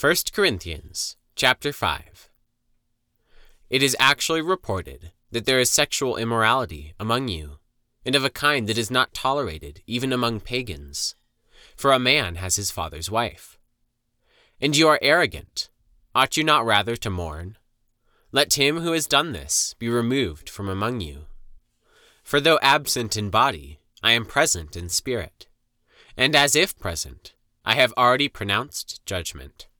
1 Corinthians chapter 5 It is actually reported that there is sexual immorality among you, and of a kind that is not tolerated even among pagans. For a man has his father's wife. And you are arrogant. Ought you not rather to mourn? Let him who has done this be removed from among you. For though absent in body, I am present in spirit. And as if present, I have already pronounced judgment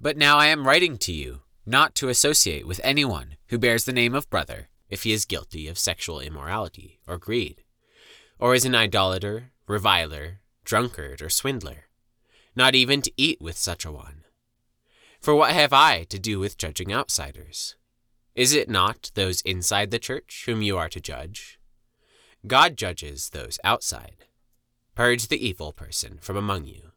But now I am writing to you not to associate with anyone who bears the name of brother if he is guilty of sexual immorality or greed, or is an idolater, reviler, drunkard, or swindler, not even to eat with such a one. For what have I to do with judging outsiders? Is it not those inside the church whom you are to judge? God judges those outside. Purge the evil person from among you.